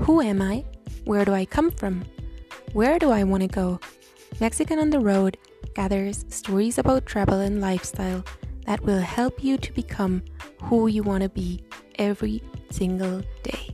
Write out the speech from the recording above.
Who am I? Where do I come from? Where do I want to go? Mexican on the Road gathers stories about travel and lifestyle that will help you to become who you want to be every single day.